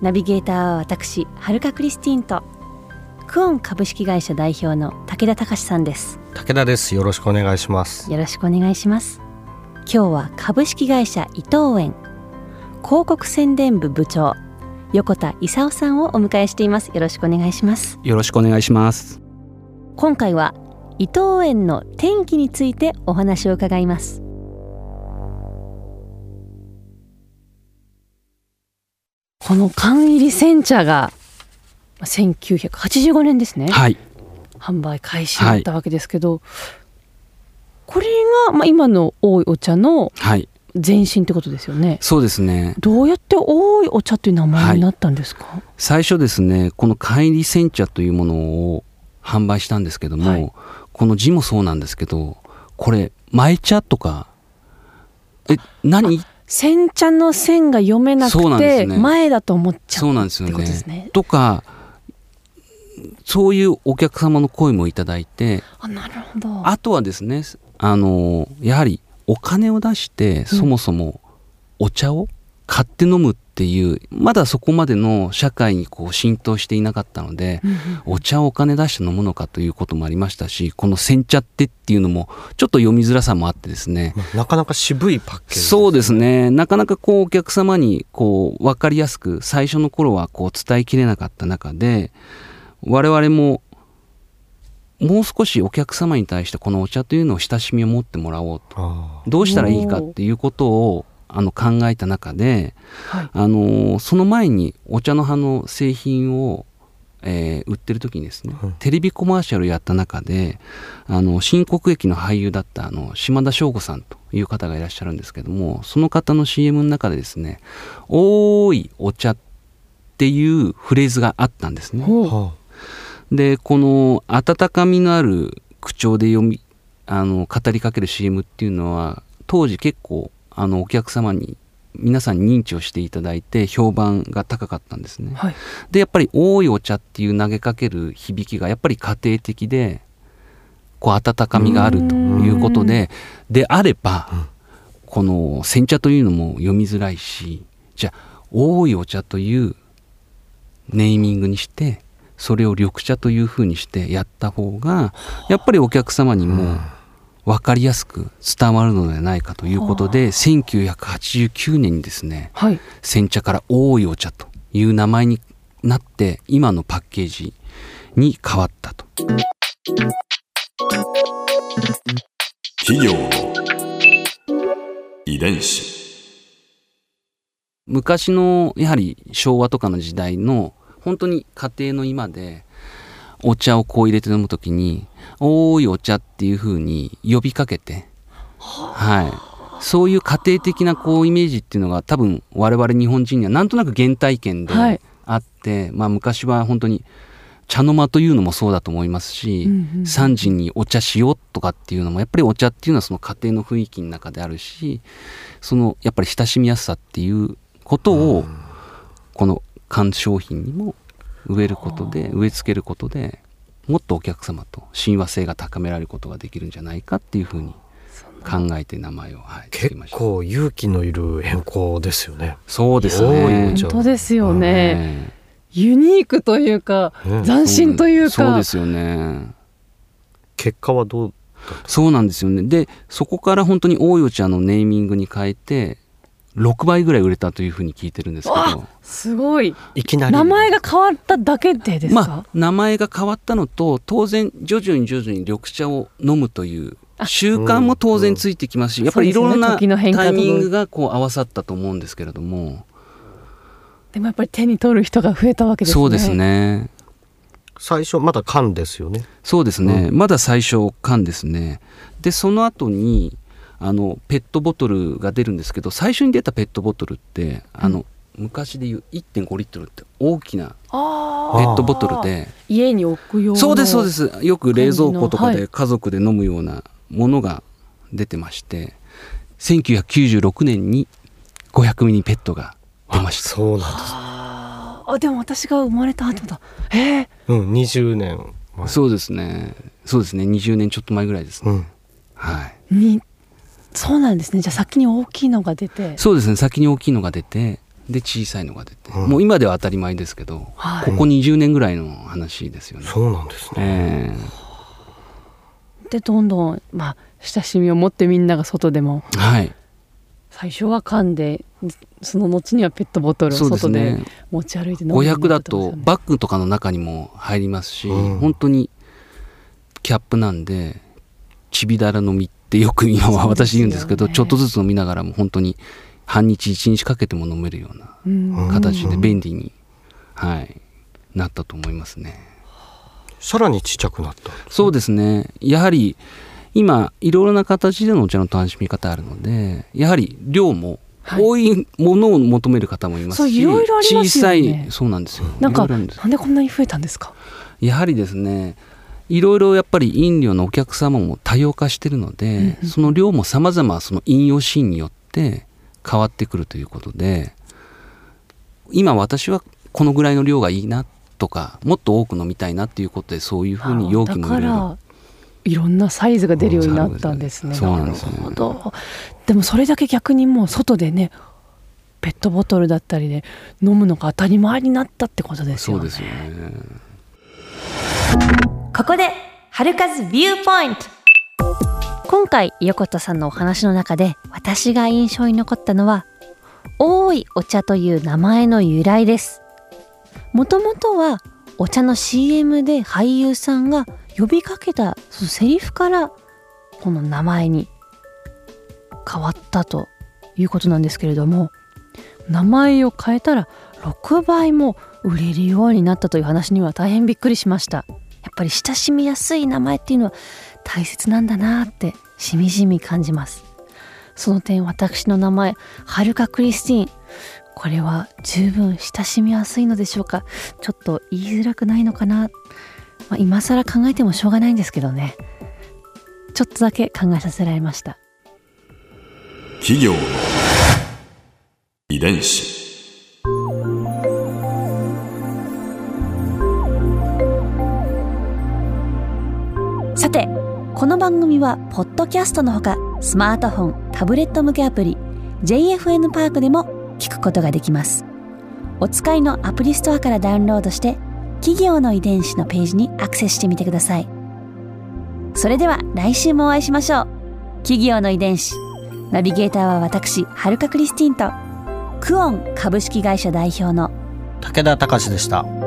ナビゲーターは私はるかクリスティンとクオン株式会社代表の武田隆さんです。武田です。よろしくお願いします。よろしくお願いします。今日は株式会社伊藤園広告宣伝部部長横田勲さんをお迎えしています。よろしくお願いします。よろしくお願いします。今回は伊藤園の天気についてお話を伺いますこの缶入り煎茶が1985年ですね、はい。販売開始だったわけですけど、これが、まあ、今の多いお茶のはい。前身ってことですよね。そうですね。どうやって多いお茶という名前になったんですか、最初ですねこの帰り煎茶というものを販売したんですけども、はい。この字もそうなんですけどこれ前茶とかえ何？煎茶の線が読めなそうくて、なんですね。前だと思っちゃそううなんですよってことですねね。とかそういうお客様の声もいただいてあなるほど。あとはですねあのやはりお金を出してそもそもお茶を買って飲むっていうまだそこまでの社会にこう浸透していなかったので、うんうん。お茶をお金出して飲むのかということもありましたしこの煎茶ってっていうのもちょっと読みづらさもあってですね。まあなかなか渋いパッケージそうですね。なかなかこうお客様にこう分かりやすく最初の頃はこう伝えきれなかった中で我々ももう少しお客様に対してこのお茶というのを親しみを持ってもらおうと。あどうしたらいいかっていうことをあの考えた中で、はい。あのその前にお茶の葉の製品を、えー売ってる時にですね、うんテレビコマーシャルやった中であの新国益の俳優だったあの島田省吾さんという方がいらっしゃるんですけどもその方の CM の中でですね「おーいお茶」っていうフレーズがあったんですね。でこの温かみのある口調で読みあの語りかける CM っていうのは当時結構あのお客様に皆さんに認知をしていただいて評判が高かったんですね。はい。でやっぱり「多いお茶」っていう投げかける響きがやっぱり家庭的でこう温かみがあるということでであればうん。この煎茶というのも読みづらいしじゃあ「多いお茶」というネーミングにしてそれを緑茶というふうにしてやった方がやっぱりお客様にも分かりやすく伝わるのではないかということで1989年にですねはい。煎茶から多いお茶という名前になって今のパッケージに変わったと。企業の遺伝子。昔のやはり昭和とかの時代の本当に家庭の今でお茶をこう入れて飲む時に「多いお茶」っていう風に呼びかけてはい。そういう家庭的なこうイメージっていうのが多分我々日本人にはなんとなく原体験ではい。あって、まあ昔は本当に茶の間というのもそうだと思いますし、うんうん。3時にお茶しようとかっていうのもやっぱりお茶っていうのはその家庭の雰囲気の中であるしそのやっぱり親しみやすさっていうことをこの缶商品にも植えることで植え付けることでもっとお客様と親和性が高められることができるんじゃないかっていうふうに考えて名前を、はい、結ました。構勇気のいる変更ですよね。そうですね。本当ですよね。ねユニークというかね斬新というか。そうですよね。結果はどうそうなんですよね。でそこから本当に大いお茶のネーミングに変えて6倍ぐらい売れたというふうに聞いてるんですけわどすごい。いきなり。名前が変わっただけでですか、まあ名前が変わったのと当然徐々に徐々に緑茶を飲むという習慣も当然ついてきますし、やっぱりいろんなタイミングがこう合わさったと思うんですけれども。でもやっぱり手に取る人が増えたわけですね。そうですね。最初まだ缶ですよね。そうですね、まだ最初缶ですね。でその後にあのペットボトルが出るんですけど最初に出たペットボトルってあの、昔でいう1.5リットルって大きなあペットボトルで。家に置くようなそうですそうです。よく冷蔵庫とかで家族で飲むようなものが出てまして1996年に500ミリペットが出ました。そうなんです。あ。でも私が生まれた後だ。え。ー、うん20年前。そうですね。そうですね。20年ちょっと前ぐらいですね、うん。はい。にそうなんですね。じゃあ先に大きいのが出て。そうですね。先に大きいのが出てで小さいのが出て、うん。もう今では当たり前ですけど、はい。ここ20年ぐらいの話ですよね、そうなんですね。えでどんどんまあ親しみを持ってみんなが外でもーはい。最初は缶でその後にはペットボトルを外でね。持ち歩いて飲むように500だとバッグとかの中にも入りますし、うん。本当にキャップなんでちびだら飲みってよく今は私言うんですけどね。ちょっとずつ飲みながらも本当に半日一日かけても飲めるようなうん。形で便利に、はい、なったと思いますね。さらにちっちゃくなった。そうですね。やはり今いろいろな形でのお茶の楽しみ方あるのでやはり量もはい。多いものを求める方もいますし、そうい小さいそうなんですよ。なんかいろいろあるんですなんでこんなに増えたんですか？やはりですねいろいろやっぱり飲料のお客様も多様化してるので、うんうんその量も様々その飲用シーンによって変わってくるということで今私はこのぐらいの量がいいなとかもっと多く飲みたいなっていうことでそういうふうに容器もいろいろらいろんんなサイズが出るようになったんですね。そうなんですねるほど。でもそれだけ逆にもう外でねペットボトルだったりで飲むのが当たり前になったってことですよね。そうですよねここで春風ビューポイント。今回横田さんのお話の中で私が印象に残ったのは「多いお茶」という名前の由来です。もともとはお茶の CM で俳優さんが呼びかけたそのセリフからこの名前に変わったということなんですけれども名前を変えたら6倍も売れるようになったという話には大変びっくりしました。ぱり親しみやすい名前っていうのは大切なんだなってしみじみ感じます。その点私の名前はるかクリスティーン。これは十分親しみやすいのでしょうか。ちょっと言いづらくないのかな、まあ、今更考えてもしょうがないんですけどね。ちょっとだけ考えさせられました。企業。遺伝子。この番組はポッドキャストのほかスマートフォンタブレット向けアプリ JFN パークでも聞くことができます。お使いのアプリストアからダウンロードして企業の遺伝子のページにアクセスしてみてください。それでは来週もお会いしましょう。企業の遺伝子。ナビゲーターは私はるかクリスティンとクオン株式会社代表の武田隆でした。